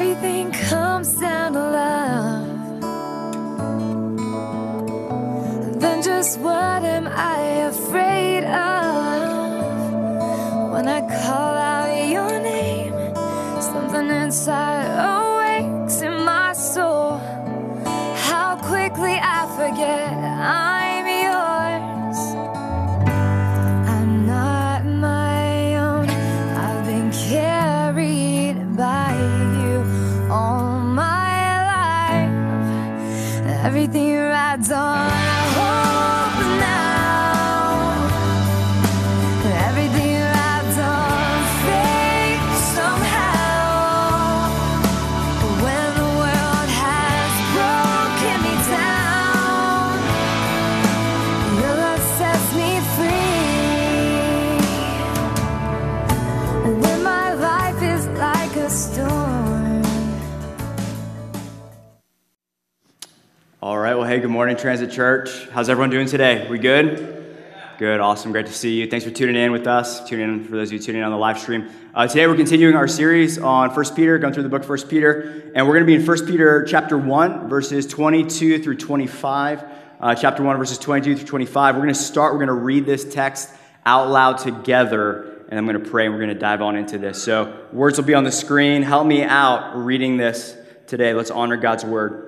everything morning, Transit Church. How's everyone doing today? We good? Good. Awesome. Great to see you. Thanks for tuning in with us. Tuning in for those of you tuning in on the live stream. Uh, today, we're continuing our series on First Peter, going through the book First Peter, and we're going to be in First Peter chapter 1, verses 22 through 25. Uh, chapter 1, verses 22 through 25. We're going to start, we're going to read this text out loud together, and I'm going to pray, and we're going to dive on into this. So, words will be on the screen. Help me out reading this today. Let's honor God's word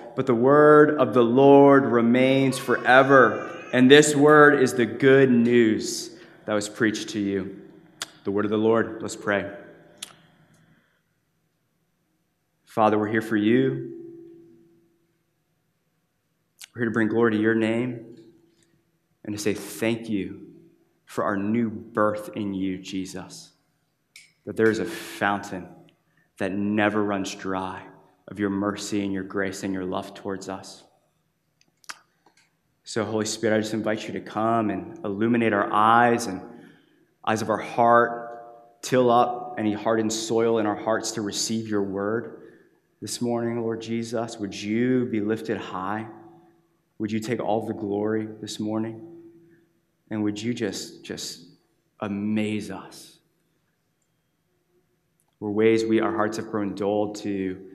but the word of the Lord remains forever. And this word is the good news that was preached to you. The word of the Lord. Let's pray. Father, we're here for you. We're here to bring glory to your name and to say thank you for our new birth in you, Jesus. That there is a fountain that never runs dry of your mercy and your grace and your love towards us. So, Holy Spirit, I just invite you to come and illuminate our eyes and eyes of our heart, till up any hardened soil in our hearts to receive your word this morning, Lord Jesus. Would you be lifted high? Would you take all the glory this morning? And would you just, just amaze us? Where ways we, our hearts have grown dulled to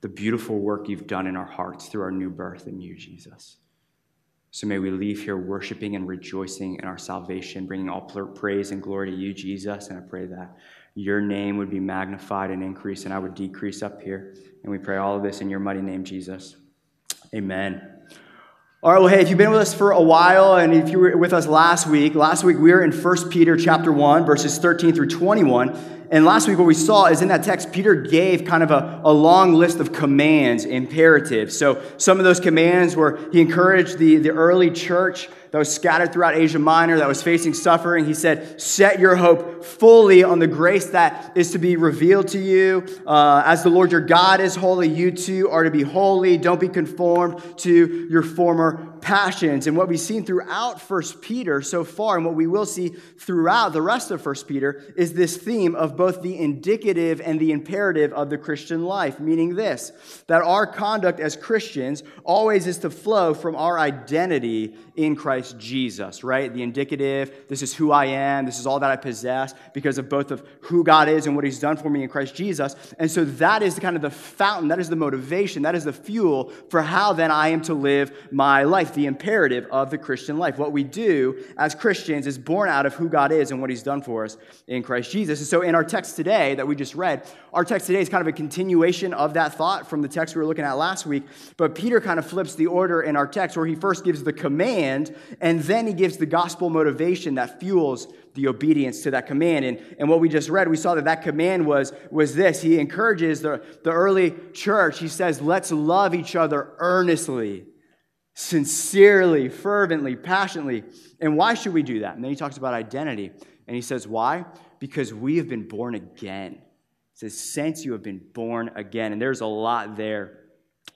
the beautiful work you've done in our hearts through our new birth in you, Jesus. So may we leave here worshiping and rejoicing in our salvation, bringing all praise and glory to you, Jesus. And I pray that your name would be magnified and increased, and I would decrease up here. And we pray all of this in your mighty name, Jesus. Amen. All right, well, hey, if you've been with us for a while and if you were with us last week, last week we were in 1 Peter chapter 1, verses 13 through 21. And last week, what we saw is in that text, Peter gave kind of a, a long list of commands, imperatives. So some of those commands were he encouraged the, the early church that was scattered throughout Asia Minor, that was facing suffering. He said, Set your hope fully on the grace that is to be revealed to you. Uh, as the Lord your God is holy, you too are to be holy. Don't be conformed to your former passions. And what we've seen throughout First Peter so far, and what we will see throughout the rest of First Peter, is this theme of both the indicative and the imperative of the Christian life, meaning this that our conduct as Christians always is to flow from our identity in Christ Jesus, right? The indicative, this is who I am, this is all that I possess because of both of who God is and what he's done for me in Christ Jesus. And so that is the kind of the fountain, that is the motivation, that is the fuel for how then I am to live my life, the imperative of the Christian life. What we do as Christians is born out of who God is and what he's done for us in Christ Jesus. And so in our text today that we just read, our text today is kind of a continuation of that thought from the text we were looking at last week, but Peter kind of flips the order in our text where he first gives the command and then he gives the gospel motivation that fuels the obedience to that command. And, and what we just read, we saw that that command was, was this. He encourages the, the early church. He says, let's love each other earnestly, sincerely, fervently, passionately. And why should we do that? And then he talks about identity. And he says, why? Because we have been born again. He says, since you have been born again. And there's a lot there.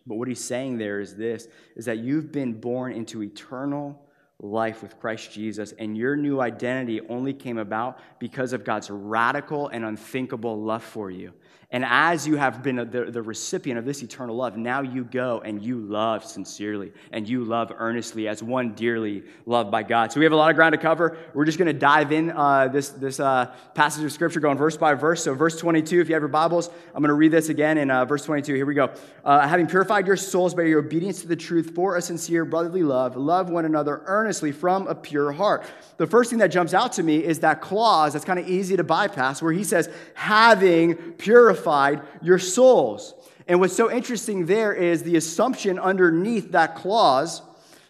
But what he's saying there is this is that you've been born into eternal life with Christ Jesus, and your new identity only came about because of God's radical and unthinkable love for you. And as you have been the, the recipient of this eternal love, now you go and you love sincerely and you love earnestly as one dearly loved by God. So we have a lot of ground to cover. We're just going to dive in uh, this, this uh, passage of Scripture going verse by verse. So, verse 22, if you have your Bibles, I'm going to read this again in uh, verse 22. Here we go. Uh, having purified your souls by your obedience to the truth for a sincere brotherly love, love one another earnestly from a pure heart. The first thing that jumps out to me is that clause that's kind of easy to bypass where he says, having purified purified your souls. And what's so interesting there is the assumption underneath that clause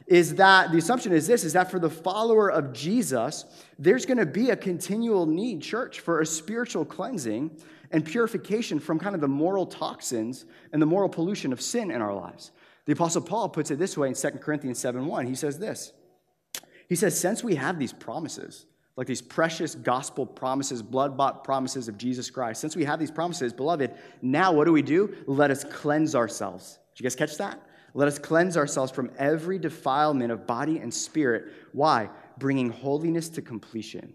is that the assumption is this is that for the follower of Jesus, there's going to be a continual need, church, for a spiritual cleansing and purification from kind of the moral toxins and the moral pollution of sin in our lives. The Apostle Paul puts it this way in 2 Corinthians 7 1. He says this He says, Since we have these promises, like these precious gospel promises, blood bought promises of Jesus Christ. Since we have these promises, beloved, now what do we do? Let us cleanse ourselves. Did you guys catch that? Let us cleanse ourselves from every defilement of body and spirit. Why? Bringing holiness to completion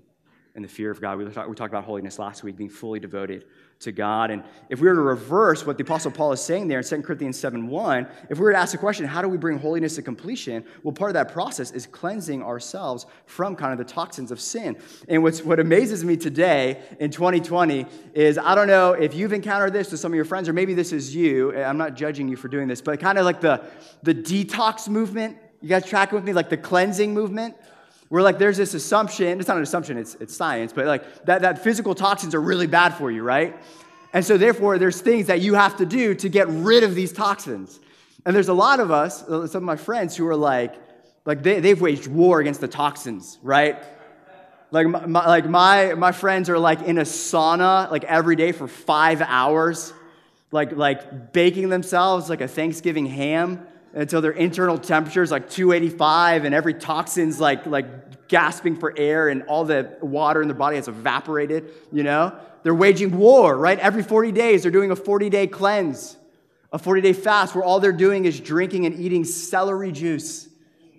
in the fear of God. We talked, we talked about holiness last week, being fully devoted to God. And if we were to reverse what the Apostle Paul is saying there in 2 Corinthians 7 1, if we were to ask the question, how do we bring holiness to completion? Well, part of that process is cleansing ourselves from kind of the toxins of sin. And what's, what amazes me today in 2020 is I don't know if you've encountered this with some of your friends, or maybe this is you. I'm not judging you for doing this, but kind of like the, the detox movement. You guys tracking with me? Like the cleansing movement? Where like there's this assumption, it's not an assumption, it's, it's science, but like that, that physical toxins are really bad for you, right? And so therefore there's things that you have to do to get rid of these toxins. And there's a lot of us, uh, some of my friends who are like, like they, they've waged war against the toxins, right? Like my, like my, my friends are like in a sauna like every day for five hours, like, like baking themselves like a Thanksgiving ham until their internal temperature is like 285 and every toxin's like, like gasping for air and all the water in their body has evaporated, you know? They're waging war, right? Every 40 days, they're doing a 40 day cleanse, a 40 day fast where all they're doing is drinking and eating celery juice,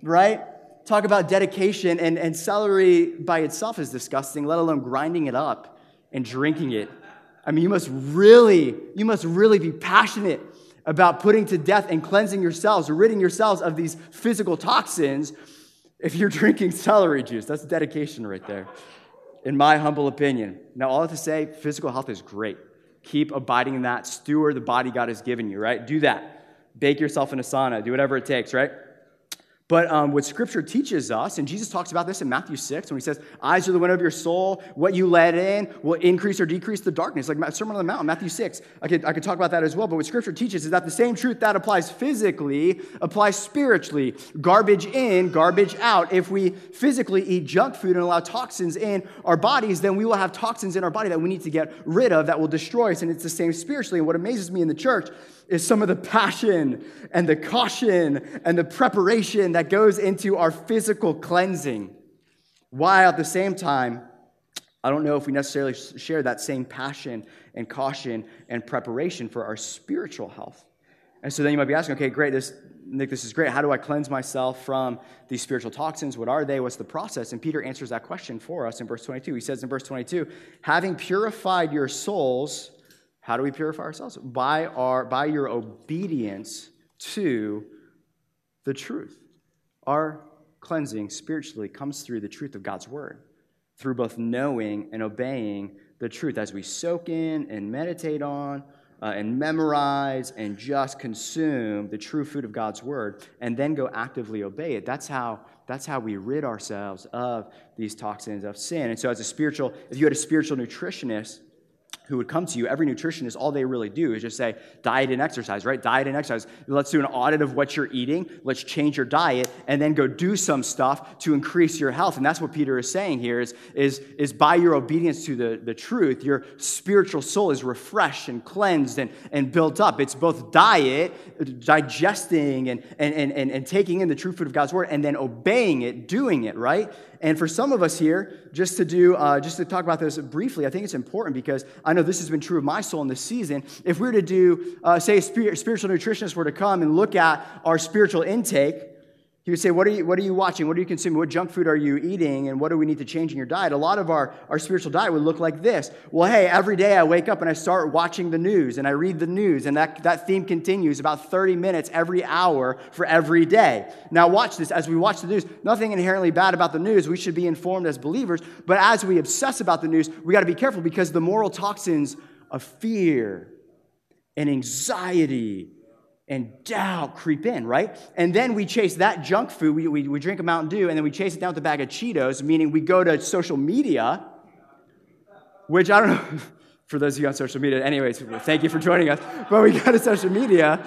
right? Talk about dedication, and, and celery by itself is disgusting, let alone grinding it up and drinking it. I mean, you must really, you must really be passionate about putting to death and cleansing yourselves, ridding yourselves of these physical toxins if you're drinking celery juice. That's dedication right there, in my humble opinion. Now, all I have to say, physical health is great. Keep abiding in that. Steward the body God has given you, right? Do that. Bake yourself in a sauna. Do whatever it takes, right? But um, what Scripture teaches us, and Jesus talks about this in Matthew 6, when he says, Eyes are the window of your soul. What you let in will increase or decrease the darkness. Like Sermon on the Mount, Matthew 6. I could, I could talk about that as well. But what Scripture teaches is that the same truth that applies physically applies spiritually. Garbage in, garbage out. If we physically eat junk food and allow toxins in our bodies, then we will have toxins in our body that we need to get rid of that will destroy us. And it's the same spiritually. And what amazes me in the church is some of the passion and the caution and the preparation that goes into our physical cleansing. While at the same time, I don't know if we necessarily share that same passion and caution and preparation for our spiritual health. And so then you might be asking, okay, great, this, Nick, this is great. How do I cleanse myself from these spiritual toxins? What are they? What's the process? And Peter answers that question for us in verse 22. He says in verse 22, having purified your souls how do we purify ourselves? By, our, by your obedience to the truth. Our cleansing spiritually comes through the truth of God's word, through both knowing and obeying the truth as we soak in and meditate on uh, and memorize and just consume the true food of God's word and then go actively obey it. That's how, that's how we rid ourselves of these toxins of sin. And so, as a spiritual, if you had a spiritual nutritionist, who would come to you, every nutritionist, all they really do is just say diet and exercise, right? Diet and exercise. Let's do an audit of what you're eating. Let's change your diet and then go do some stuff to increase your health. And that's what Peter is saying here is, is, is by your obedience to the, the truth, your spiritual soul is refreshed and cleansed and, and built up. It's both diet, digesting and, and, and, and, and taking in the true food of God's word, and then obeying it, doing it, right? And for some of us here, just to do, uh, just to talk about this briefly, I think it's important because I know this has been true of my soul in this season. If we were to do, uh, say, a spiritual nutritionist were to come and look at our spiritual intake, he would say, what are, you, what are you watching? What are you consuming? What junk food are you eating? And what do we need to change in your diet? A lot of our, our spiritual diet would look like this. Well, hey, every day I wake up and I start watching the news and I read the news, and that, that theme continues about 30 minutes every hour for every day. Now, watch this. As we watch the news, nothing inherently bad about the news. We should be informed as believers. But as we obsess about the news, we got to be careful because the moral toxins of fear and anxiety and doubt creep in, right? And then we chase that junk food. We, we, we drink a Mountain Dew, and then we chase it down with a bag of Cheetos, meaning we go to social media, which I don't know, for those of you on social media, anyways, thank you for joining us. But we go to social media,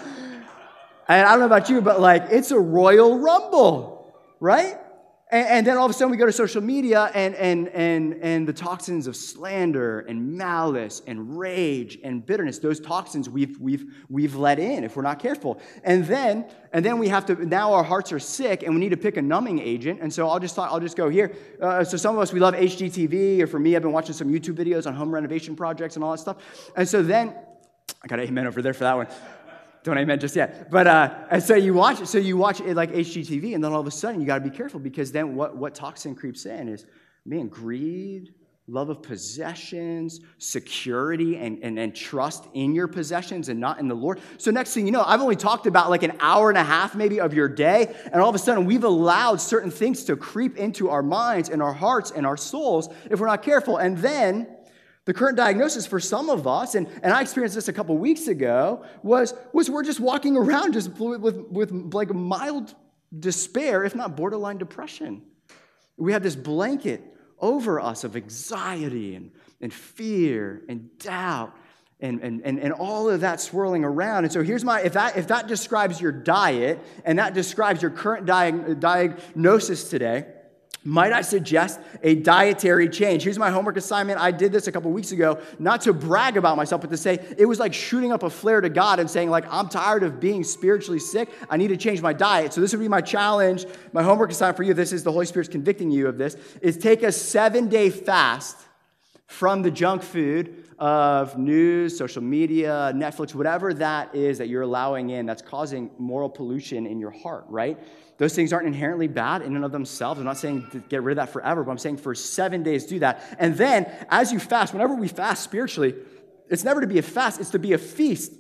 and I don't know about you, but like, it's a royal rumble, right? And, and, then all of a sudden we go to social media and, and, and, and the toxins of slander and malice and rage and bitterness, those toxins we've, we've, we've let in if we're not careful. And then, and then we have to, now our hearts are sick and we need to pick a numbing agent. And so I'll just, I'll just go here. Uh, so some of us, we love HGTV, or for me, I've been watching some YouTube videos on home renovation projects and all that stuff. And so then, I got an amen over there for that one don't amen just yet. But uh, so you watch, it, so you watch it like HGTV, and then all of a sudden you got to be careful because then what what toxin creeps in is man greed, love of possessions, security, and, and, and trust in your possessions and not in the Lord. So next thing you know, I've only talked about like an hour and a half maybe of your day, and all of a sudden we've allowed certain things to creep into our minds and our hearts and our souls if we're not careful, and then the current diagnosis for some of us, and, and I experienced this a couple weeks ago, was, was we're just walking around just with, with, like mild despair, if not borderline depression. We have this blanket over us of anxiety and, and fear and doubt and, and, and, and all of that swirling around. And so here's my if that, if that describes your diet and that describes your current diag- diagnosis today, might I suggest a dietary change? Here's my homework assignment. I did this a couple weeks ago, not to brag about myself, but to say it was like shooting up a flare to God and saying, like, I'm tired of being spiritually sick. I need to change my diet. So this would be my challenge, my homework assignment for you. This is the Holy Spirit's convicting you of this, is take a seven-day fast from the junk food of news, social media, Netflix, whatever that is that you're allowing in that's causing moral pollution in your heart, right? Those things aren't inherently bad in and of themselves. I'm not saying to get rid of that forever, but I'm saying for seven days do that. And then as you fast, whenever we fast spiritually, it's never to be a fast, it's to be a feast,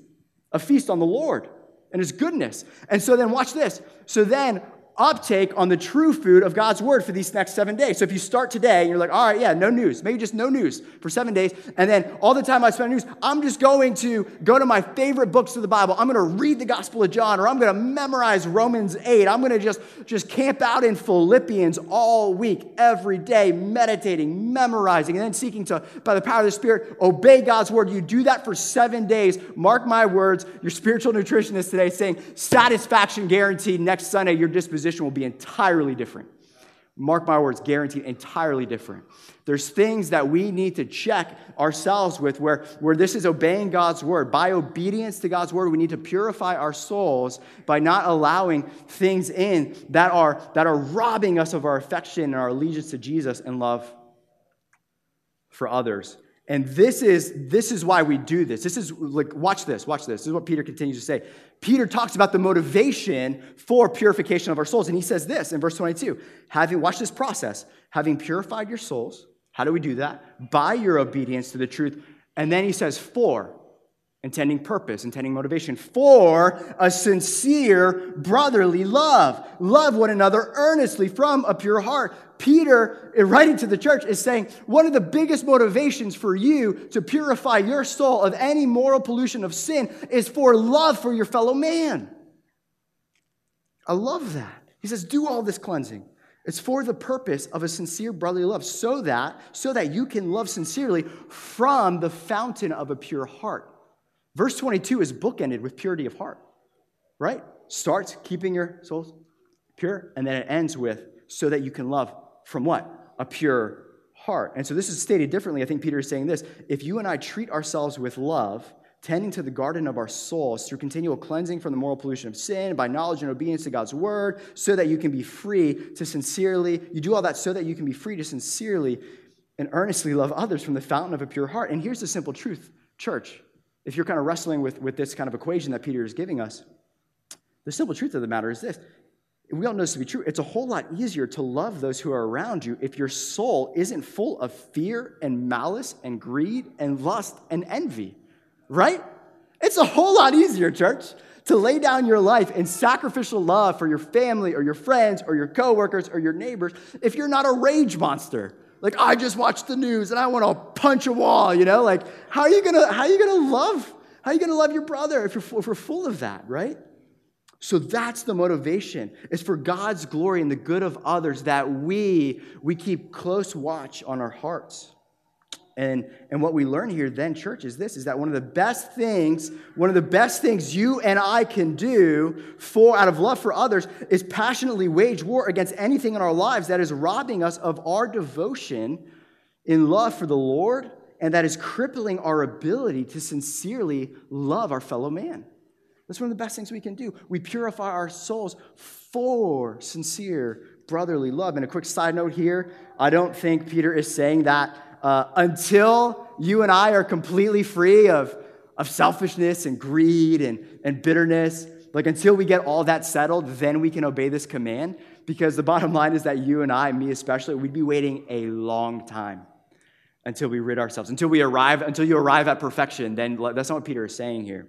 a feast on the Lord and his goodness. And so then watch this. So then uptake on the true food of God's word for these next seven days. So if you start today and you're like, all right, yeah, no news, maybe just no news for seven days, and then all the time I spend news, I'm just going to go to my favorite books of the Bible. I'm going to read the Gospel of John, or I'm going to memorize Romans 8. I'm going to just, just camp out in Philippians all week, every day, meditating, memorizing, and then seeking to, by the power of the Spirit, obey God's word. You do that for seven days. Mark my words, your spiritual nutritionist today saying, satisfaction guaranteed next Sunday, your disposition will be entirely different. Mark my words, guaranteed, entirely different. There's things that we need to check ourselves with where, where this is obeying God's word. By obedience to God's word, we need to purify our souls by not allowing things in that are, that are robbing us of our affection and our allegiance to Jesus and love for others. And this is, this is why we do this. This is like, watch this, watch this. This is what Peter continues to say. Peter talks about the motivation for purification of our souls. And he says this in verse 22 having, watch this process, having purified your souls. How do we do that? By your obedience to the truth. And then he says, for intending purpose, intending motivation, for a sincere brotherly love. Love one another earnestly from a pure heart. Peter, eh, writing to the church, is saying one of the biggest motivations for you to purify your soul of any moral pollution of sin is for love for your fellow man. I love that. He says, do all this cleansing. It's for the purpose of a sincere brotherly love, so that, so that you can love sincerely from the fountain of a pure heart. Verse 22 is bookended with purity of heart, right? Starts keeping your souls pure, and then it ends with so that you can love from what? A pure heart. And so this is stated differently. I think Peter is saying this if you and I treat ourselves with love, tending to the garden of our souls through continual cleansing from the moral pollution of sin by knowledge and obedience to God's word, so that you can be free to sincerely, you do all that so that you can be free to sincerely and earnestly love others from the fountain of a pure heart. And here's the simple truth, church. If you're kind of wrestling with, with this kind of equation that Peter is giving us, the simple truth of the matter is this. We all know this to be true. It's a whole lot easier to love those who are around you if your soul isn't full of fear and malice and greed and lust and envy right? It's a whole lot easier, church, to lay down your life in sacrificial love for your family or your friends or your coworkers or your neighbors if you're not a rage monster. Like I just watched the news and I want to punch a wall, you know? Like how are you gonna how are you gonna love how are you gonna love your brother if you're, if you're full of that, right? So that's the motivation. It's for God's glory and the good of others that we we keep close watch on our hearts. And, and what we learn here then, church, is this is that one of the best things, one of the best things you and I can do for out of love for others is passionately wage war against anything in our lives that is robbing us of our devotion in love for the Lord and that is crippling our ability to sincerely love our fellow man. That's one of the best things we can do. We purify our souls for sincere brotherly love. And a quick side note here I don't think Peter is saying that uh, until you and I are completely free of, of selfishness and greed and, and bitterness, like until we get all that settled, then we can obey this command. Because the bottom line is that you and I, me especially, we'd be waiting a long time until we rid ourselves, until we arrive, until you arrive at perfection. Then that's not what Peter is saying here.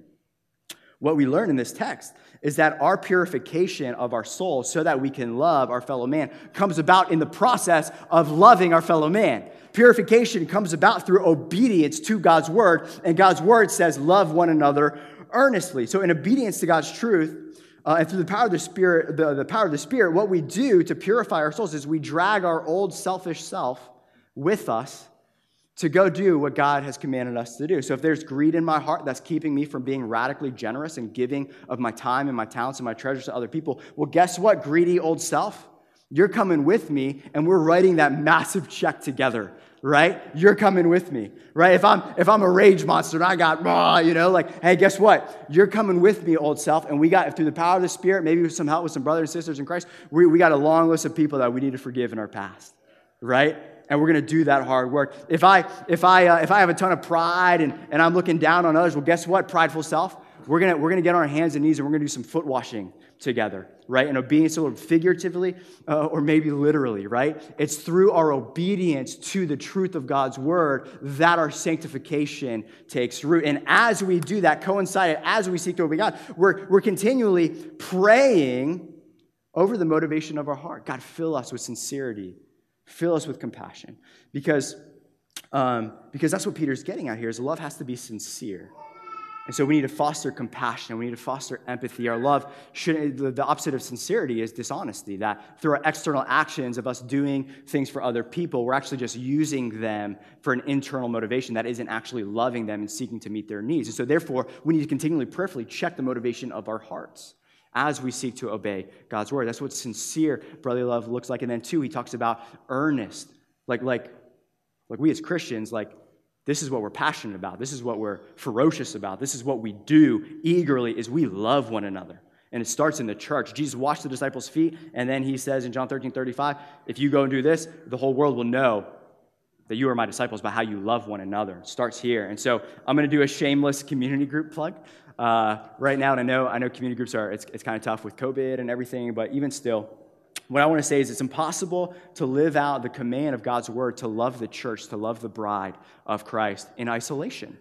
What we learn in this text is that our purification of our soul so that we can love our fellow man comes about in the process of loving our fellow man. Purification comes about through obedience to God's word, and God's word says, Love one another earnestly. So, in obedience to God's truth, uh, and through the power of the Spirit, the, the power of the Spirit, what we do to purify our souls is we drag our old selfish self with us to go do what God has commanded us to do. So if there's greed in my heart that's keeping me from being radically generous and giving of my time and my talents and my treasures to other people, well, guess what, greedy old self? You're coming with me and we're writing that massive check together, right? You're coming with me, right? If I'm if I'm a rage monster and I got raw, you know, like, hey, guess what? You're coming with me, old self. And we got through the power of the Spirit, maybe with some help with some brothers and sisters in Christ, we, we got a long list of people that we need to forgive in our past, right? and we're to do that hard work. If I, if I, uh, if I have a ton of pride and, and I'm looking down on others, well, guess what, prideful self? We're to we're gonna get on our hands and knees and we're to do some foot washing together, right? And obedience, or figuratively uh, or maybe literally, right? It's through our obedience to the truth of God's word that our sanctification takes root. And as we do that, coincided, as we seek to obey God, we're, we're continually praying over the motivation of our heart. God, fill us with sincerity Fill us with compassion. Because, um, because that's what Peter's getting at here is love has to be sincere. And so we need to foster compassion. We need to foster empathy. Our love should, the, opposite of sincerity is dishonesty. That through our external actions of us doing things for other people, we're actually just using them for an internal motivation that isn't actually loving them and seeking to meet their needs. And so therefore, we need to continually prayerfully check the motivation of our hearts as we seek to obey God's word. That's what sincere brotherly love looks like. And then two, he talks about earnest. Like, like, like we as Christians, like this is what we're passionate about. This is what we're ferocious about. This is what we do eagerly is we love one another. And it starts in the church. Jesus washed the disciples' feet, and then he says in John 13, 35, if you go and do this, the whole world will know that you are my disciples by how you love one another. It starts here. And so I'm going to do a shameless community group plug uh, right now. And I know, I know community groups are, it's, it's kind of tough with COVID and everything, but even still, what I want to say is it's impossible to live out the command of God's word to love the church, to love the bride of Christ in isolation.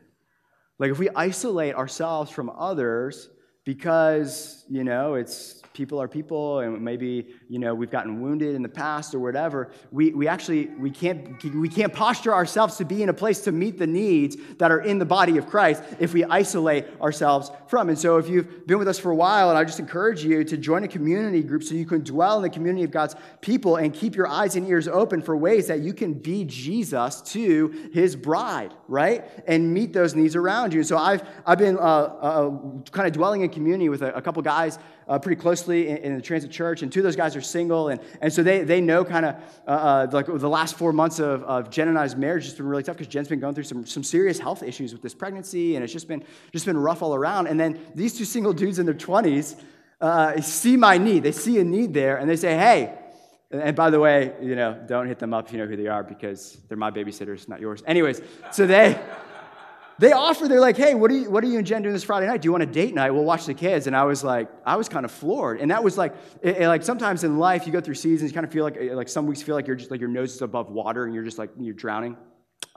Like if we isolate ourselves from others because, you know, it's people are people and maybe you know we've gotten wounded in the past or whatever. We, we actually we can't we can't posture ourselves to be in a place to meet the needs that are in the body of christ if we isolate ourselves from. And so if you've been with us for a while and i just encourage you to join a community group so you can dwell in the community of god's people and keep your eyes and ears open for ways that you can be jesus to his bride right? And meet those needs around you. So i've i've been uh, uh, kind of dwelling in community with a, a couple guys uh, pretty closely in, in, the transit church, and two of those guys are single, and, and so they, they know kind of uh, uh, like the last four months of, of Jen and I's marriage has been really tough because Jen's been going through some, some serious health issues with this pregnancy, and it's just been, just been rough all around. And then these two single dudes in their 20s uh, see my need. They see a need there, and they say, hey, and by the way, you know, don't hit them up if you know who they are because they're my babysitters, not yours. Anyways, so they they offer, they're like, hey, what are you, what are you and Jen doing this Friday night? Do you want a date night? We'll watch the kids. And I was like, I was kind of floored. And that was like, it, it, like sometimes in life, you go through seasons, you kind of feel like, like some weeks feel like you're just like your nose is above water and you're just like, you're drowning.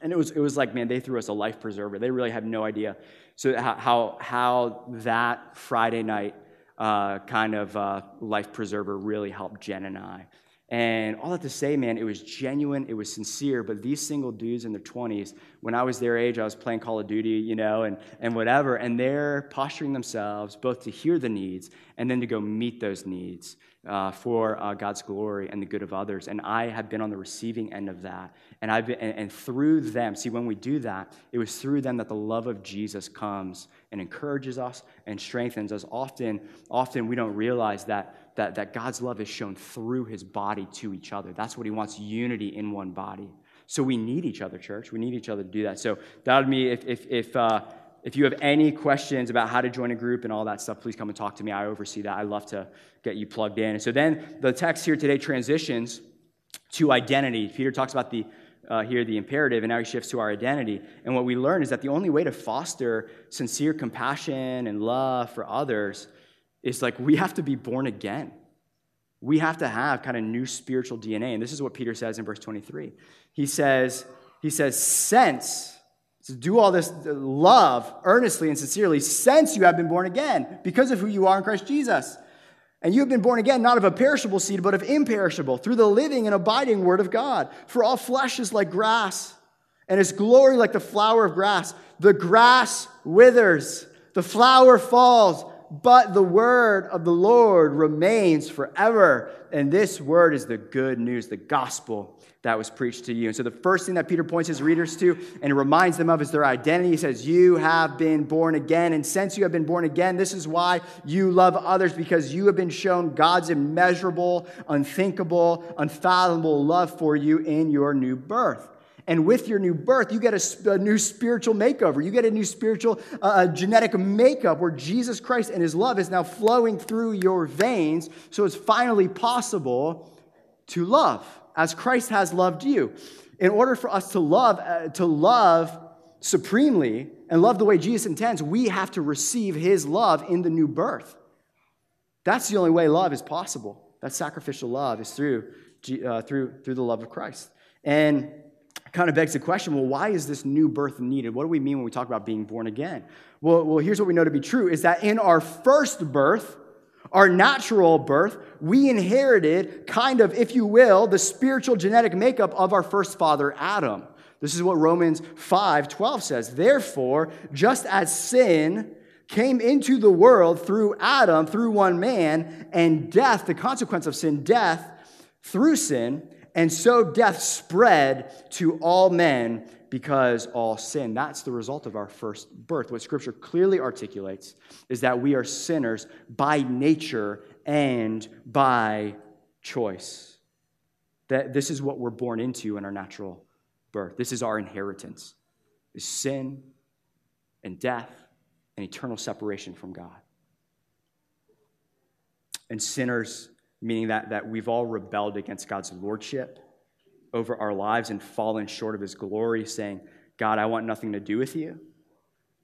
And it was, it was like, man, they threw us a life preserver. They really had no idea. So how, how, that Friday night uh, kind of uh, life preserver really helped Jen and I. And all that to say, man, it was genuine, it was sincere. But these single dudes in their 20s, when I was their age, I was playing Call of Duty, you know, and, and whatever. And they're posturing themselves both to hear the needs and then to go meet those needs uh, for uh, God's glory and the good of others. And I have been on the receiving end of that. And, I've been, and, and through them, see, when we do that, it was through them that the love of Jesus comes and encourages us and strengthens us. Often, often we don't realize that that, that God's love is shown through his body to each other. That's what he wants unity in one body. So we need each other, church. We need each other to do that. So that would be if, if, if, uh, if you have any questions about how to join a group and all that stuff, please come and talk to me. I oversee that. I love to get you plugged in. And so then the text here today transitions to identity. Peter talks about the uh, here the imperative, and now he shifts to our identity. And what we learn is that the only way to foster sincere compassion and love for others is like we have to be born again. We have to have kind of new spiritual DNA. And this is what Peter says in verse 23. He says, he says, sense, to do all this uh, love earnestly and sincerely, since you have been born again, because of who you are in Christ Jesus. And you have been born again, not of a perishable seed, but of imperishable, through the living and abiding word of God. For all flesh is like grass, and its glory like the flower of grass. The grass withers, the flower falls but the word of the Lord remains forever. And this word is the good news, the gospel that was preached to you. And so the first thing that Peter points his readers to and reminds them of is their identity. He says, You have been born again. And since you have been born again, this is why you love others, because you have been shown God's immeasurable, unthinkable, unfathomable love for you in your new birth. And with your new birth, you get a, a new spiritual makeover. You get a new spiritual uh, genetic makeup where Jesus Christ and his love is now flowing through your veins. So it's finally possible to love as Christ has loved you. In order for us to love, uh, to love supremely and love the way Jesus intends, we have to receive his love in the new birth. That's the only way love is possible. That sacrificial love is through, uh, through, through the love of Christ. And kind of begs the question well, why is this new birth needed? What do we mean when we talk about being born again? Well, well, here's what we know to be true is that in our first birth, our natural birth, we inherited, kind of, if you will, the spiritual genetic makeup of our first father, Adam. This is what Romans 5 12 says. Therefore, just as sin came into the world through Adam, through one man, and death, the consequence of sin, death through sin, and so death spread to all men because all sin. That's the result of our first birth. What Scripture clearly articulates is that we are sinners by nature and by choice. That this is what we're born into in our natural birth. This is our inheritance. Is sin and death and eternal separation from God. And sinners meaning that, that we've all rebelled against God's lordship over our lives and fallen short of his glory, saying, God, I want nothing to do with you.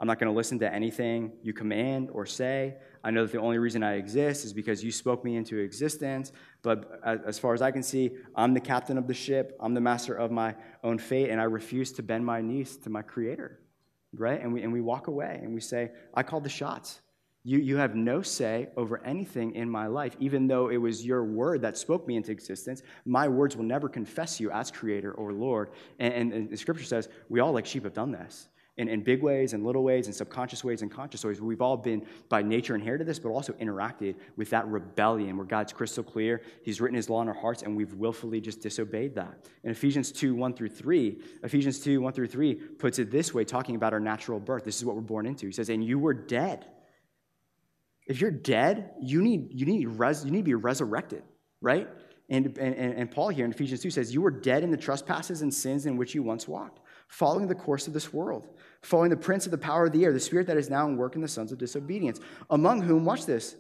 I'm not going to listen to anything you command or say. I know that the only reason I exist is because you spoke me into existence. But as far as I can see, I'm the captain of the ship. I'm the master of my own fate, and I refuse to bend my knees to my creator. Right? And we, and we walk away and we say, I called the shots. You, you have no say over anything in my life, even though it was your word that spoke me into existence. My words will never confess you as creator or Lord. And, and, and the scripture says we all, like sheep, have done this in, in big ways and little ways and subconscious ways and conscious ways. We've all been, by nature, inherited this, but also interacted with that rebellion where God's crystal clear. He's written his law in our hearts, and we've willfully just disobeyed that. In Ephesians 2 1 through 3, Ephesians 2 1 through 3 puts it this way, talking about our natural birth. This is what we're born into. He says, And you were dead if you're dead, you need, you need, res, you need to be resurrected, right? And, and, and Paul here in Ephesians 2 says, You were dead in the trespasses and sins in which you once walked, following the course of this world, following the prince of the power of the air, the spirit that is now in work in the sons of disobedience, among whom, watch this,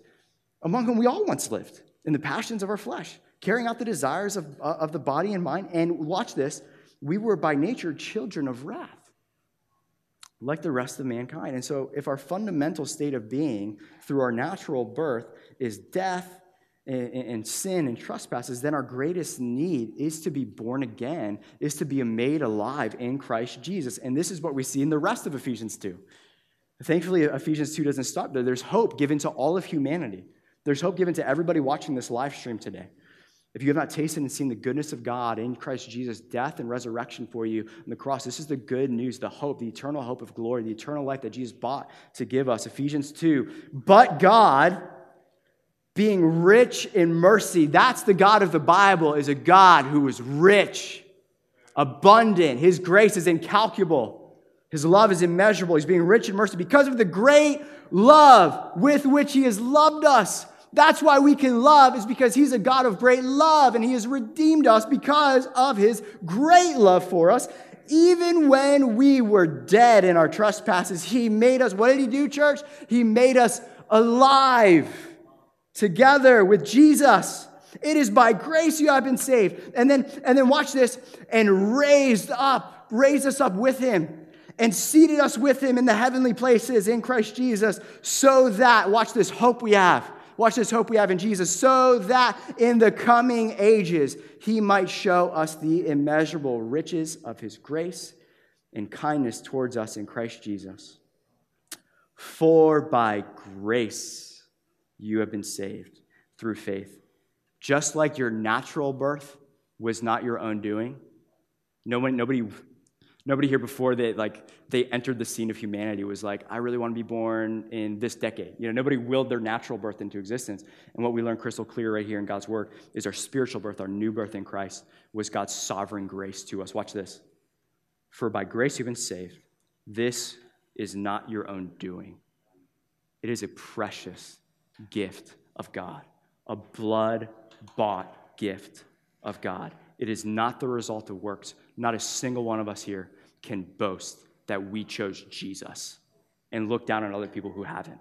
among whom we all once lived in the passions of our flesh, carrying out the desires of, uh, of the body and mind. And watch this, we were by nature children of wrath like the rest of mankind. And so, if our fundamental state of being through our natural birth is death and, sin and trespasses, then our greatest need is to be born again, is to be made alive in Christ Jesus. And this is what we see in the rest of Ephesians 2. Thankfully, Ephesians 2 doesn't stop there. There's hope given to all of humanity. There's hope given to everybody watching this live stream today. If you have not tasted and seen the goodness of God in Christ Jesus' death and resurrection for you on the cross, this is the good news, the hope, the eternal hope of glory, the eternal life that Jesus bought to give us. Ephesians 2. But God, being rich in mercy, that's the God of the Bible, is a God who is rich, abundant. His grace is incalculable, His love is immeasurable. He's being rich in mercy because of the great love with which He has loved us. That's why we can love, is because He's a God of great love, and He has redeemed us because of His great love for us. Even when we were dead in our trespasses, He made us, what did He do, church? He made us alive together with Jesus. It is by grace you have been saved. And then, and then watch this, and raised up, raised us up with Him and seated us with him in the heavenly places in Christ Jesus, so that, watch this hope we have, Watch this hope we have in Jesus, so that in the coming ages he might show us the immeasurable riches of his grace and kindness towards us in Christ Jesus. For by grace you have been saved through faith. Just like your natural birth was not your own doing. No one, nobody Nobody here before they like they entered the scene of humanity was like, I really want to be born in this decade. You know, nobody willed their natural birth into existence. And what we learn crystal clear right here in God's word is our spiritual birth, our new birth in Christ, was God's sovereign grace to us. Watch this. For by grace you've been saved. This is not your own doing. It is a precious gift of God, a blood bought gift of God. It is not the result of works. Not a single one of us here can boast that we chose Jesus and look down on other people who haven't.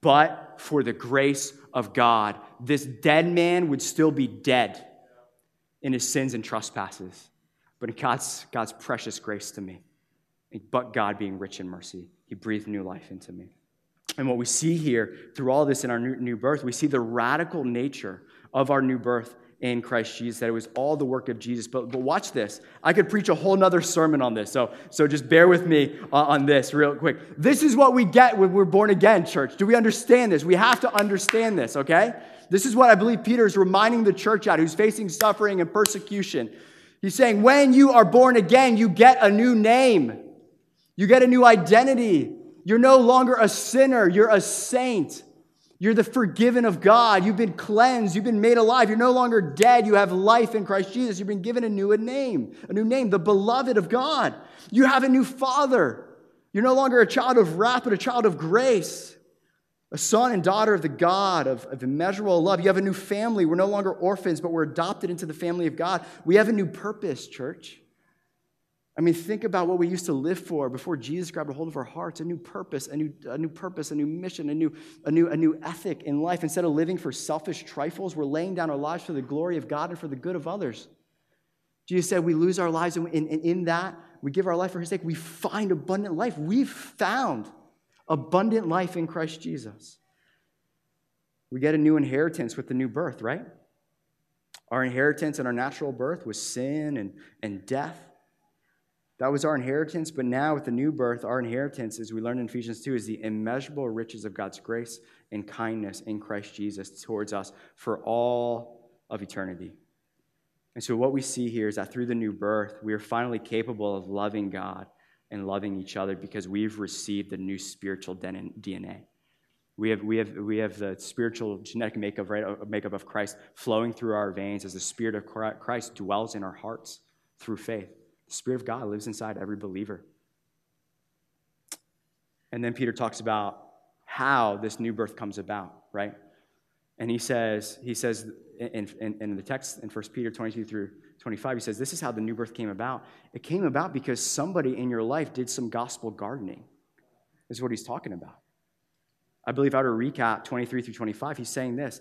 But for the grace of God, this dead man would still be dead in his sins and trespasses. But in God's, God's precious grace to me, but God being rich in mercy, he breathed new life into me. And what we see here through all this in our new, new birth, we see the radical nature of our new birth in Christ Jesus, that it was all the work of Jesus. But, but watch this. I could preach a whole nother sermon on this. So, so just bear with me uh, on this real quick. This is what we get when we're born again, church. Do we understand this? We have to understand this, okay? This is what I believe Peter is reminding the church at who's facing suffering and persecution. He's saying, when you are born again, you get a new name, you get a new identity. You're no longer a sinner, you're a saint. You're the forgiven of God. You've been cleansed. You've been made alive. You're no longer dead. You have life in Christ Jesus. You've been given a new name, a new name, the beloved of God. You have a new father. You're no longer a child of wrath, but a child of grace, a son and daughter of the God of, of immeasurable love. You have a new family. We're no longer orphans, but we're adopted into the family of God. We have a new purpose, church. I mean, think about what we used to live for before Jesus grabbed a hold of our hearts a new purpose, a new, a new purpose, a new mission, a new, a, new, a new ethic in life. Instead of living for selfish trifles, we're laying down our lives for the glory of God and for the good of others. Jesus said we lose our lives, and in, in, in that, we give our life for his sake. We find abundant life. We've found abundant life in Christ Jesus. We get a new inheritance with the new birth, right? Our inheritance in our natural birth was sin and, and death. That was our inheritance, but now with the new birth, our inheritance, as we learn in Ephesians 2, is the immeasurable riches of God's grace and kindness in Christ Jesus towards us for all of eternity. And so, what we see here is that through the new birth, we are finally capable of loving God and loving each other because we've received the new spiritual DNA. We have, we have, we have the spiritual genetic makeup, right, uh, makeup of Christ flowing through our veins as the Spirit of Christ dwells in our hearts through faith. The Spirit of God lives inside every believer. And then Peter talks about how this new birth comes about, right? And he says, he says in, in, in the text in 1 Peter 22 through 25, he says, This is how the new birth came about. It came about because somebody in your life did some gospel gardening, is what he's talking about. I believe out of recap 23 through 25. He's saying this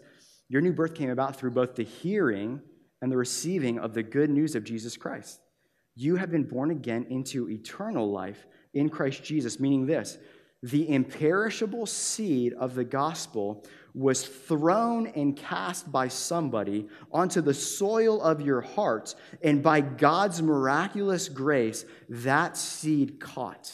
Your new birth came about through both the hearing and the receiving of the good news of Jesus Christ. You have been born again into eternal life in Christ Jesus, meaning this the imperishable seed of the gospel was thrown and cast by somebody onto the soil of your hearts, and by God's miraculous grace, that seed caught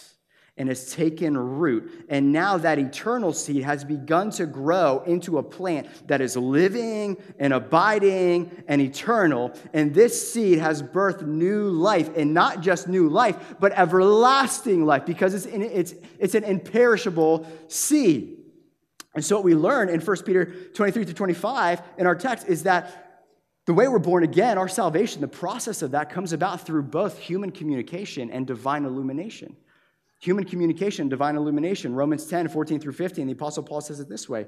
and has taken root. And now that eternal seed has begun to grow into a plant that is living and abiding and eternal. And this seed has birthed new life, and not just new life, but everlasting life, because it's, it's, it's an imperishable seed. And so, what we learn in 1 Peter 23 to 25 in our text is that the way we're born again, our salvation, the process of that comes about through both human communication and divine illumination. Human communication, divine illumination. Romans 10, 14 through 15, the Apostle Paul says it this way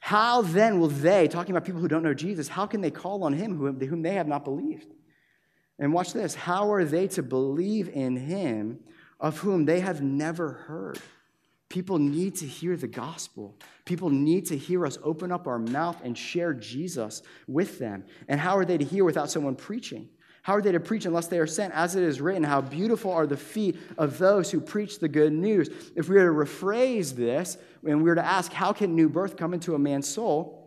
How then will they, talking about people who don't know Jesus, how can they call on him whom they have not believed? And watch this how are they to believe in him of whom they have never heard? People need to hear the gospel. People need to hear us open up our mouth and share Jesus with them. And how are they to hear without someone preaching? How are they to preach unless they are sent? As it is written, how beautiful are the feet of those who preach the good news. If we were to rephrase this and we were to ask, how can new birth come into a man's soul?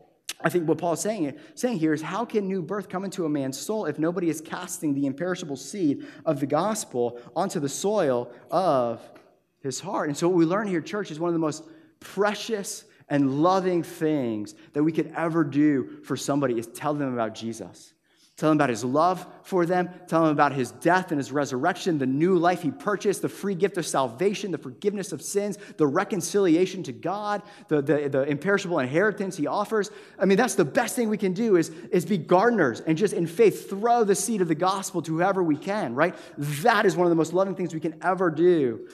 I think what Paul is saying, saying here is how can new birth come into a man's soul if nobody is casting the imperishable seed of the gospel onto the soil of his heart. And so, what we learn here, church, is one of the most precious and loving things that we could ever do for somebody is tell them about Jesus. Tell them about his love for them. Tell them about his death and his resurrection, the new life he purchased, the free gift of salvation, the forgiveness of sins, the reconciliation to God, the, the, the, imperishable inheritance he offers. I mean, that's the best thing we can do is, is be gardeners and just in faith throw the seed of the gospel to whoever we can, right? That is one of the most loving things we can ever do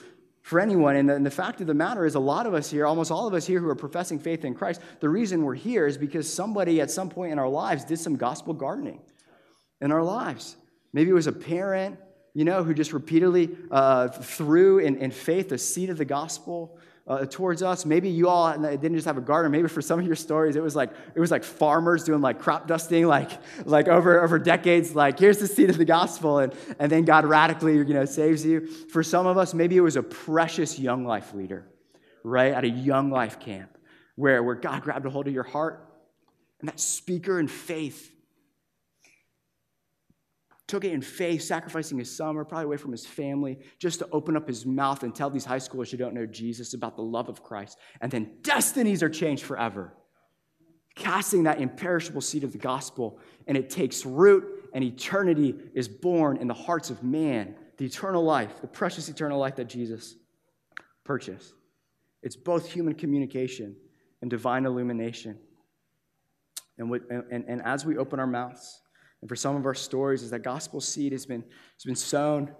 for anyone. And the, and the, fact of the matter is, a lot of us here, almost all of us here who are professing faith in Christ, the reason we're here is because somebody at some point in our lives did some gospel gardening in our lives. Maybe it was a parent, you know, who just repeatedly uh, threw in, in faith the seed of the gospel uh, towards us. Maybe you all didn't just have a garden. Maybe for some of your stories, it was like it was like farmers doing like crop dusting, like like over over decades. Like here's the seed of the gospel, and and then God radically you know saves you. For some of us, maybe it was a precious young life leader, right at a young life camp, where where God grabbed a hold of your heart, and that speaker in faith took it in faith, sacrificing his summer, probably away from his family, just to open up his mouth and tell these high schoolers who don't know Jesus about the love of Christ. And then destinies are changed forever. Casting that imperishable seed of the gospel, and it takes root, and eternity is born in the hearts of man. The eternal life, the precious eternal life that Jesus purchased. It's both human communication and divine illumination. And, and, and as we open our mouths, and for some of our stories is that gospel seed has been, has been sown.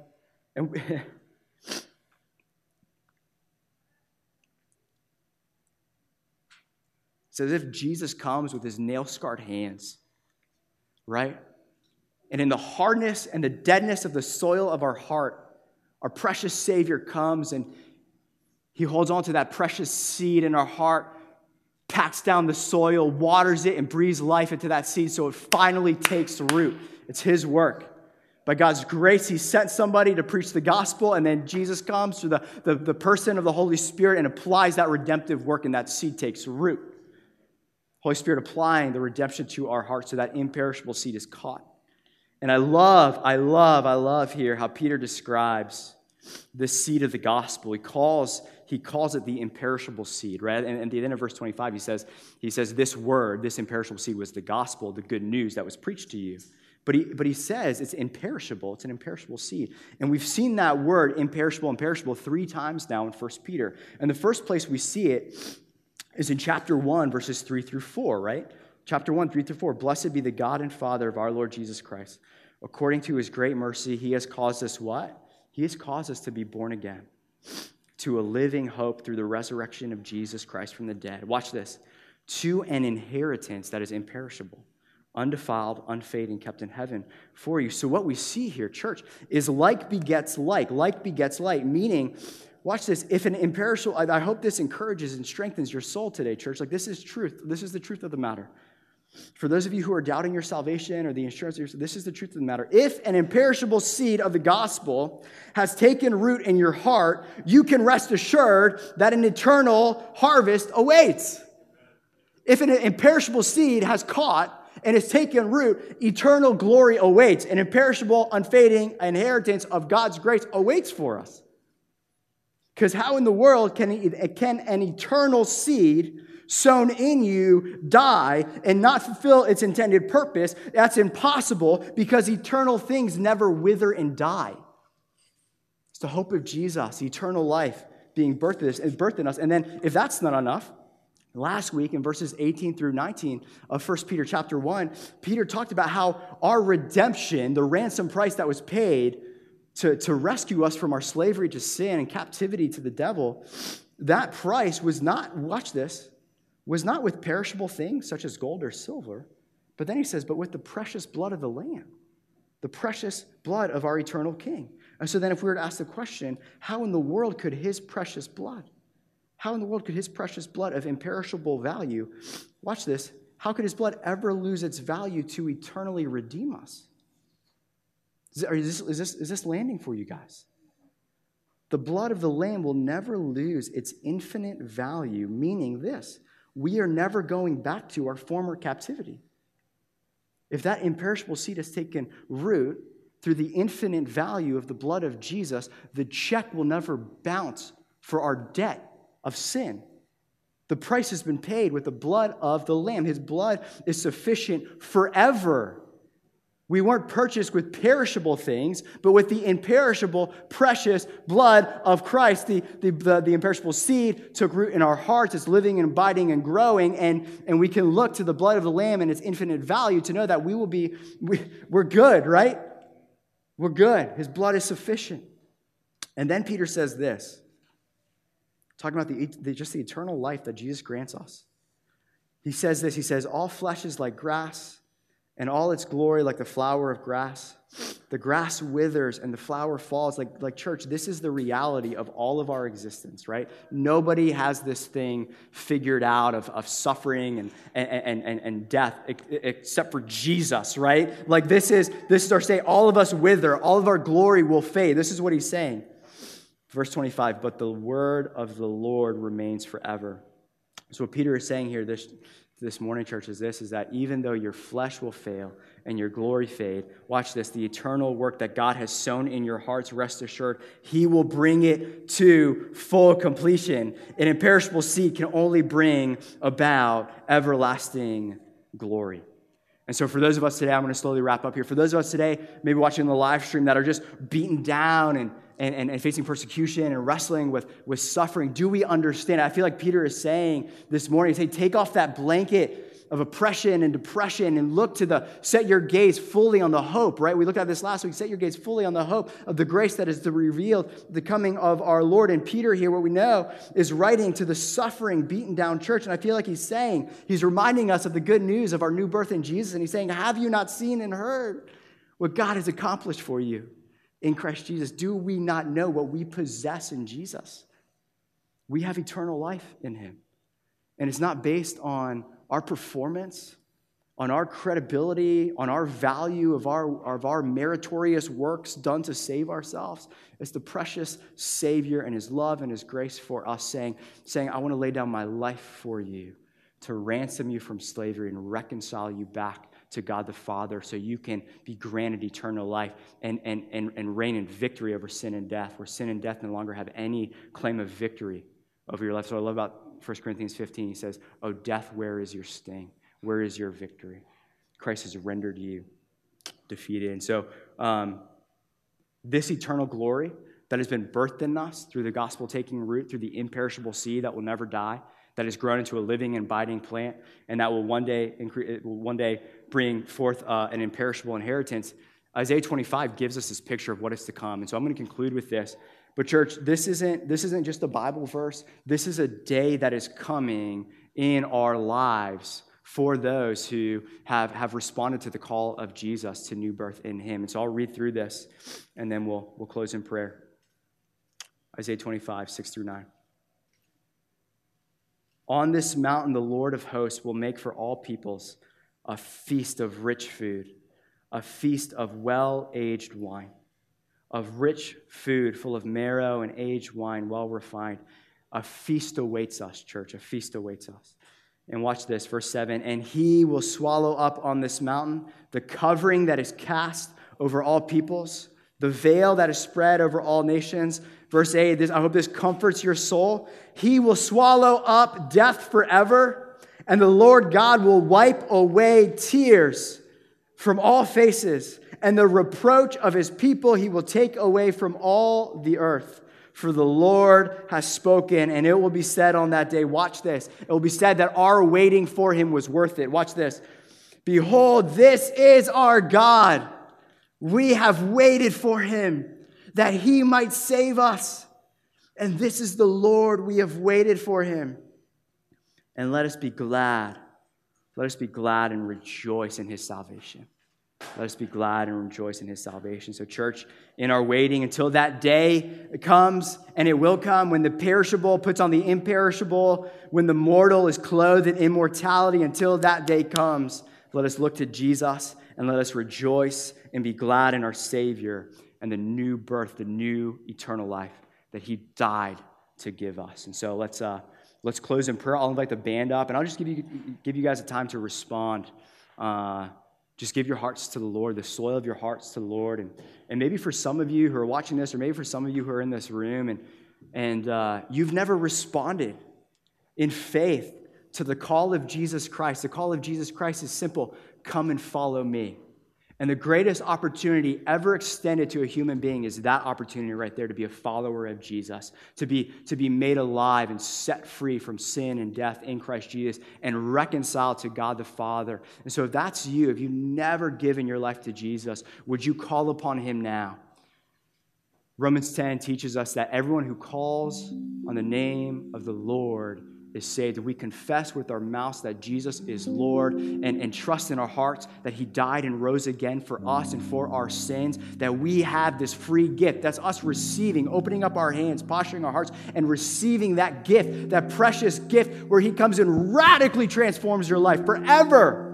And It's as if Jesus comes with his nail scarred hands, right? And in the hardness and the deadness of the soil of our heart, our precious Savior comes and he holds on to that precious seed in our heart packs down the soil, waters it, and breathes life into that seed so it finally takes root. It's His work. By God's grace, He sent somebody to preach the gospel, and then Jesus comes through the, the, the person of the Holy Spirit and applies that redemptive work, and that seed takes root. Holy Spirit applying the redemption to our hearts so that imperishable seed is caught. And I love, I love, I love here how Peter describes the seed of the gospel. He calls, he calls it the imperishable seed, right? And at the end of verse 25, he says, he says, This word, this imperishable seed, was the gospel, the good news that was preached to you. But he, but he says it's imperishable. It's an imperishable seed. And we've seen that word, imperishable, imperishable, three times now in 1 Peter. And the first place we see it is in chapter 1, verses 3 through 4, right? Chapter 1, 3 through 4. Blessed be the God and Father of our Lord Jesus Christ. According to his great mercy, he has caused us what? He has caused us to be born again to a living hope through the resurrection of Jesus Christ from the dead. Watch this to an inheritance that is imperishable, undefiled, unfading, kept in heaven for you. So, what we see here, church, is like begets like, like begets like, meaning, watch this, if an imperishable, I hope this encourages and strengthens your soul today, church. Like, this is truth. This is the truth of the matter. For those of you who are doubting your salvation or the insurance, this is the truth of the matter. If an imperishable seed of the gospel has taken root in your heart, you can rest assured that an eternal harvest awaits. If an imperishable seed has caught and has taken root, eternal glory awaits. An imperishable, unfading inheritance of God's grace awaits for us. Because how in the world can, can an eternal seed sown in you die and not fulfill its intended purpose, that's impossible because eternal things never wither and die. It's the hope of Jesus, eternal life being birthed in us. And then, if that's not enough, last week in verses 18 through 19 of 1 Peter chapter 1, Peter talked about how our redemption, the ransom price that was paid to, to rescue us from our slavery to sin and captivity to the devil, that price was not, watch this, was not with perishable things such as gold or silver, but then he says, but with the precious blood of the Lamb, the precious blood of our eternal King. And so then, if we were to ask the question, how in the world could his precious blood, how in the world could his precious blood of imperishable value, watch this, how could his blood ever lose its value to eternally redeem us? Is this, is this, is this landing for you guys? The blood of the Lamb will never lose its infinite value, meaning this we are never going back to our former captivity. If that imperishable seed has taken root through the infinite value of the blood of Jesus, the check will never bounce for our debt of sin. The price has been paid with the blood of the Lamb. His blood is sufficient forever we weren't purchased with perishable things, but with the imperishable, precious blood of Christ. The, the, the, the, imperishable seed took root in our hearts. It's living and abiding and growing. And, and we can look to the blood of the Lamb and its infinite value to know that we will be, we, we're good, right? We're good. His blood is sufficient. And then Peter says this, talking about the, the just the eternal life that Jesus grants us. He says this He says, All flesh is like grass and all its glory like the flower of grass. The grass withers and the flower falls. Like, like church, this is the reality of all of our existence, right? Nobody has this thing figured out of, of suffering and, and, and, and death except for Jesus, right? Like this is this is our state. All of us wither, all of our glory will fade. This is what he's saying. Verse 25, but the word of the Lord remains forever. So what Peter is saying here, this this morning, church, is this is that even though your flesh will fail and your glory fade, watch this the eternal work that God has sown in your hearts, rest assured, He will bring it to full completion. An imperishable seed can only bring about everlasting glory. And so, for those of us today, I'm going to slowly wrap up here. For those of us today, maybe watching the live stream that are just beaten down and and, and, and, facing persecution and wrestling with, with suffering, do we understand? I feel like Peter is saying this morning, say, take off that blanket of oppression and depression and look to the, set your gaze fully on the hope, right? We looked at this last week. Set your gaze fully on the hope of the grace that is to reveal the coming of our Lord. And Peter here, what we know, is writing to the suffering, beaten down church. And I feel like he's saying, he's reminding us of the good news of our new birth in Jesus. And he's saying, have you not seen and heard what God has accomplished for you? In Christ Jesus? Do we not know what we possess in Jesus? We have eternal life in him. And it's not based on our performance, on our credibility, on our value of our, of our meritorious works done to save ourselves. It's the precious Savior and his love and his grace for us saying, saying I want to lay down my life for you to ransom you from slavery and reconcile you back to God the Father so you can be granted eternal life and, and, and, and reign in victory over sin and death, where sin and death no longer have any claim of victory over your life. So I love about 1 Corinthians 15. He says, Oh, death, where is your sting? Where is your victory? Christ has rendered you defeated. And so, um, this eternal glory that has been birthed in us through the gospel taking root, through the imperishable seed that will never die, that has grown into a living and abiding plant, and that will one day, incre- will one day bring forth uh, an imperishable inheritance. Isaiah 25 gives us this picture of what is to come. And so I'm going to conclude with this But church, this isn't this isn't just a Bible verse. This is a day that is coming in our lives for those who have, have responded to the call of Jesus to new birth in him. And so I'll read through this and then we'll, we'll close in prayer. Isaiah 25, 6 through 9. On this mountain, the Lord of hosts will make for all peoples a feast of rich food, a feast of well aged wine, of rich food full of marrow and aged wine, well refined. A feast awaits us, church. A feast awaits us. And watch this, verse 7 And he will swallow up on this mountain the covering that is cast over all peoples, the veil that is spread over all nations. Verse 8, this, I hope this comforts your soul. He will swallow up death forever, and the Lord God will wipe away tears from all faces, and the reproach of his people he will take away from all the earth. For the Lord has spoken, and it will be said on that day, watch this. It will be said that our waiting for him was worth it. Watch this. Behold, this is our God. We have waited for him that he might save us. And this is the Lord, we have waited for him. And let us be glad. Let us be glad and rejoice in his salvation. Let us be glad and rejoice in his salvation. So, church, in our waiting until that day comes, and it will come when the perishable puts on the imperishable, when the mortal is clothed in immortality, until that day comes, let us look to Jesus and let us rejoice and be glad in our Savior and the new birth, the new eternal life that he died to give us. And so let's, uh, let's close in prayer. I'll invite the band up, and I'll just give you, give you guys a time to respond. Uh, just give your hearts to the Lord, the soil of your hearts to the Lord. And, and maybe for some of you who are watching this, or maybe for some of you who are in this room, and, and uh, you've never responded in faith to the call of Jesus Christ. The call of Jesus Christ is simple come and follow me. And the greatest opportunity ever extended to a human being is that opportunity right there to be a follower of Jesus, to be, to be made alive and set free from sin and death in Christ Jesus and reconciled to God the Father. And so, if that's you, if you've never given your life to Jesus, would you call upon him now? Romans 10 teaches us that everyone who calls on the name of the Lord is saved. We confess with our mouths that Jesus is Lord and, and trust in our hearts that He died and rose again for us and for our sins, that we have this free gift. That's us receiving, opening up our hands, posturing our hearts, and receiving that gift, that precious gift where He comes and radically transforms your life forever.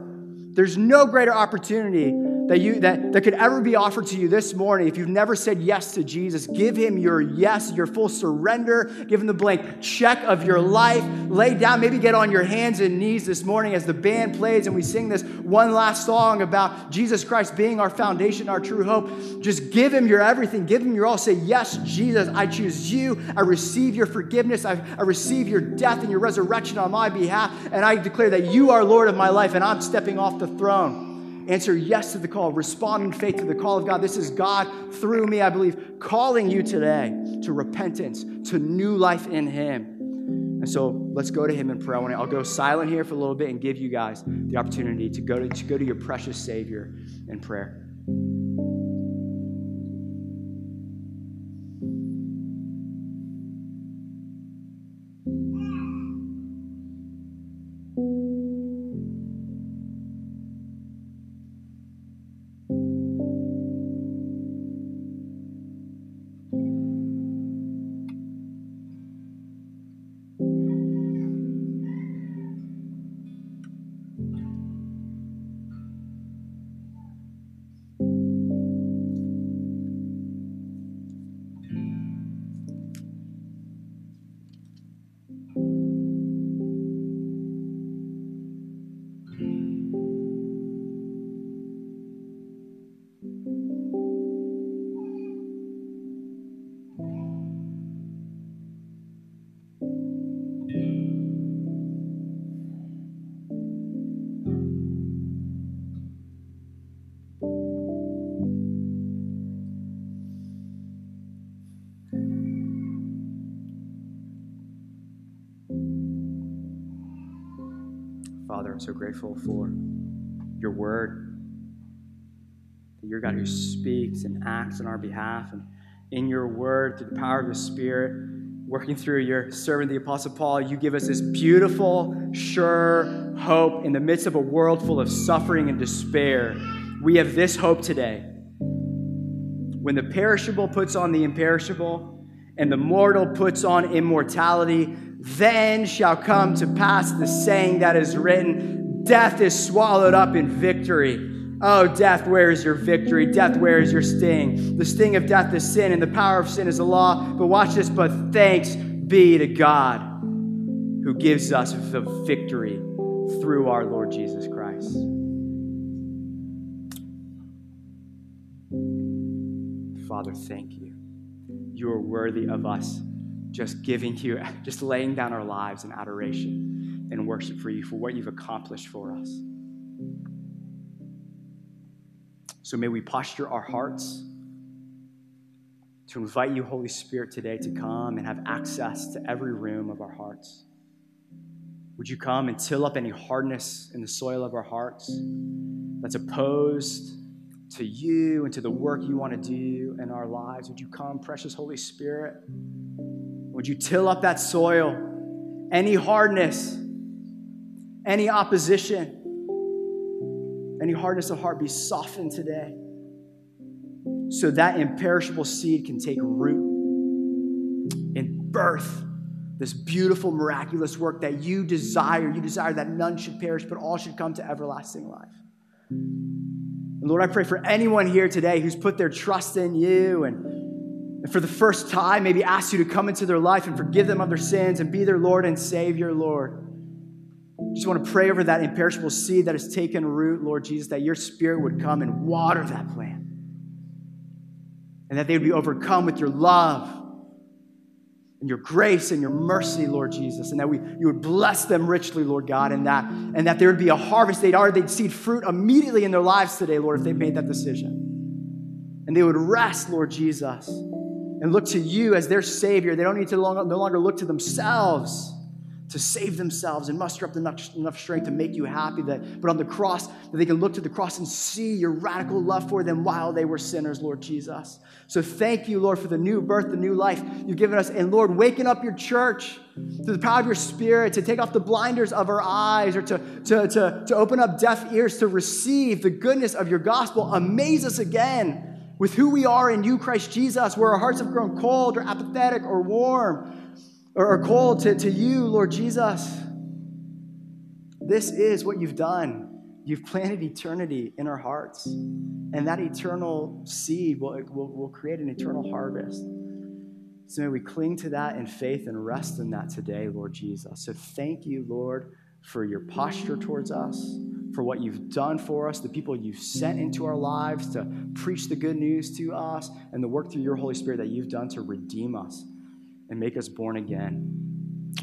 There's no greater opportunity that, you, that, that could ever be offered to you this morning if you've never said yes to Jesus. Give him your yes, your full surrender. Give him the blank check of your life. Lay down, maybe get on your hands and knees this morning as the band plays and we sing this one last song about Jesus Christ being our foundation, our true hope. Just give him your everything. Give him your all. Say, Yes, Jesus, I choose you. I receive your forgiveness. I, I receive your death and your resurrection on my behalf. And I declare that you are Lord of my life and I'm stepping off the throne. Answer yes to the call. Respond in faith to the call of God. This is God through me, I believe, calling you today to repentance, to new life in Him. And so let's go to Him in prayer. I'll go silent here for a little bit and give you guys the opportunity to go to, to, go to your precious Savior in prayer. Father, I'm so grateful for your word. That you're God who speaks and acts on our behalf. And, in your word through the power of the Spirit, working through your servant, the Apostle Paul, you give us this beautiful, sure hope in the midst of a world full of suffering and despair. We have this hope today. When the perishable puts on the imperishable and the mortal puts on immortality, then shall come to pass the saying that is written Death is swallowed up in victory. Oh, death, where is your victory? Death, where is your sting? The sting of death is sin, and the power of sin is the law. But watch this, but thanks be to God who gives us the victory through our Lord Jesus Christ. Father, thank you. You are worthy of us just giving you, just laying down our lives in adoration and worship for you for what you've accomplished for us. So may we posture our hearts to invite you, Holy Spirit, today to come and have access to every room of our hearts. Would you come and till up any hardness in the soil of our hearts that's opposed to you and to the work you want to do in our lives? Would you come, precious Holy Spirit? Would you till up that soil? Any hardness, any opposition, any hardness of heart be softened today so that imperishable seed can take root and birth this beautiful, miraculous work that you desire. You desire that none should perish, but all should come to everlasting life. And Lord, I pray for anyone here today who's put their trust in you and, and for the first time maybe asked you to come into their life and forgive them of their sins and be their Lord and Savior, Lord just want to pray over that imperishable seed that has taken root, Lord Jesus, that your spirit would come and water that plant. And that they would be overcome with your love and your grace and your mercy, Lord Jesus. And that we, you would bless them richly, Lord God, and that, and that there would be a harvest. They'd already they'd see fruit immediately in their lives today, Lord, if they made that decision. And they would rest, Lord Jesus, and look to you as their Savior. They don't need to no longer look to themselves to save themselves and muster up enough, enough strength to make you happy that but on the cross that they can look to the cross and see your radical love for them while they were sinners lord jesus so thank you lord for the new birth the new life you've given us and lord waking up your church through the power of your spirit to take off the blinders of our eyes or to, to, to, to open up deaf ears to receive the goodness of your gospel amaze us again with who we are in you christ jesus where our hearts have grown cold or apathetic or warm or are called to, to you, Lord Jesus. This is what you've done. You've planted eternity in our hearts, and that eternal seed will, will, will create an eternal harvest. So may we cling to that in faith and rest in that today, Lord Jesus. So thank you, Lord, for your posture towards us, for what you've done for us, the people you've sent into our lives to preach the good news to us, and the work through your Holy Spirit that you've done to redeem us and make us born again.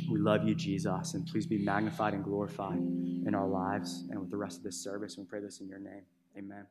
We love you, Jesus, and please be magnified and glorified in our lives and with the rest of this service. We pray this in your name. Amen.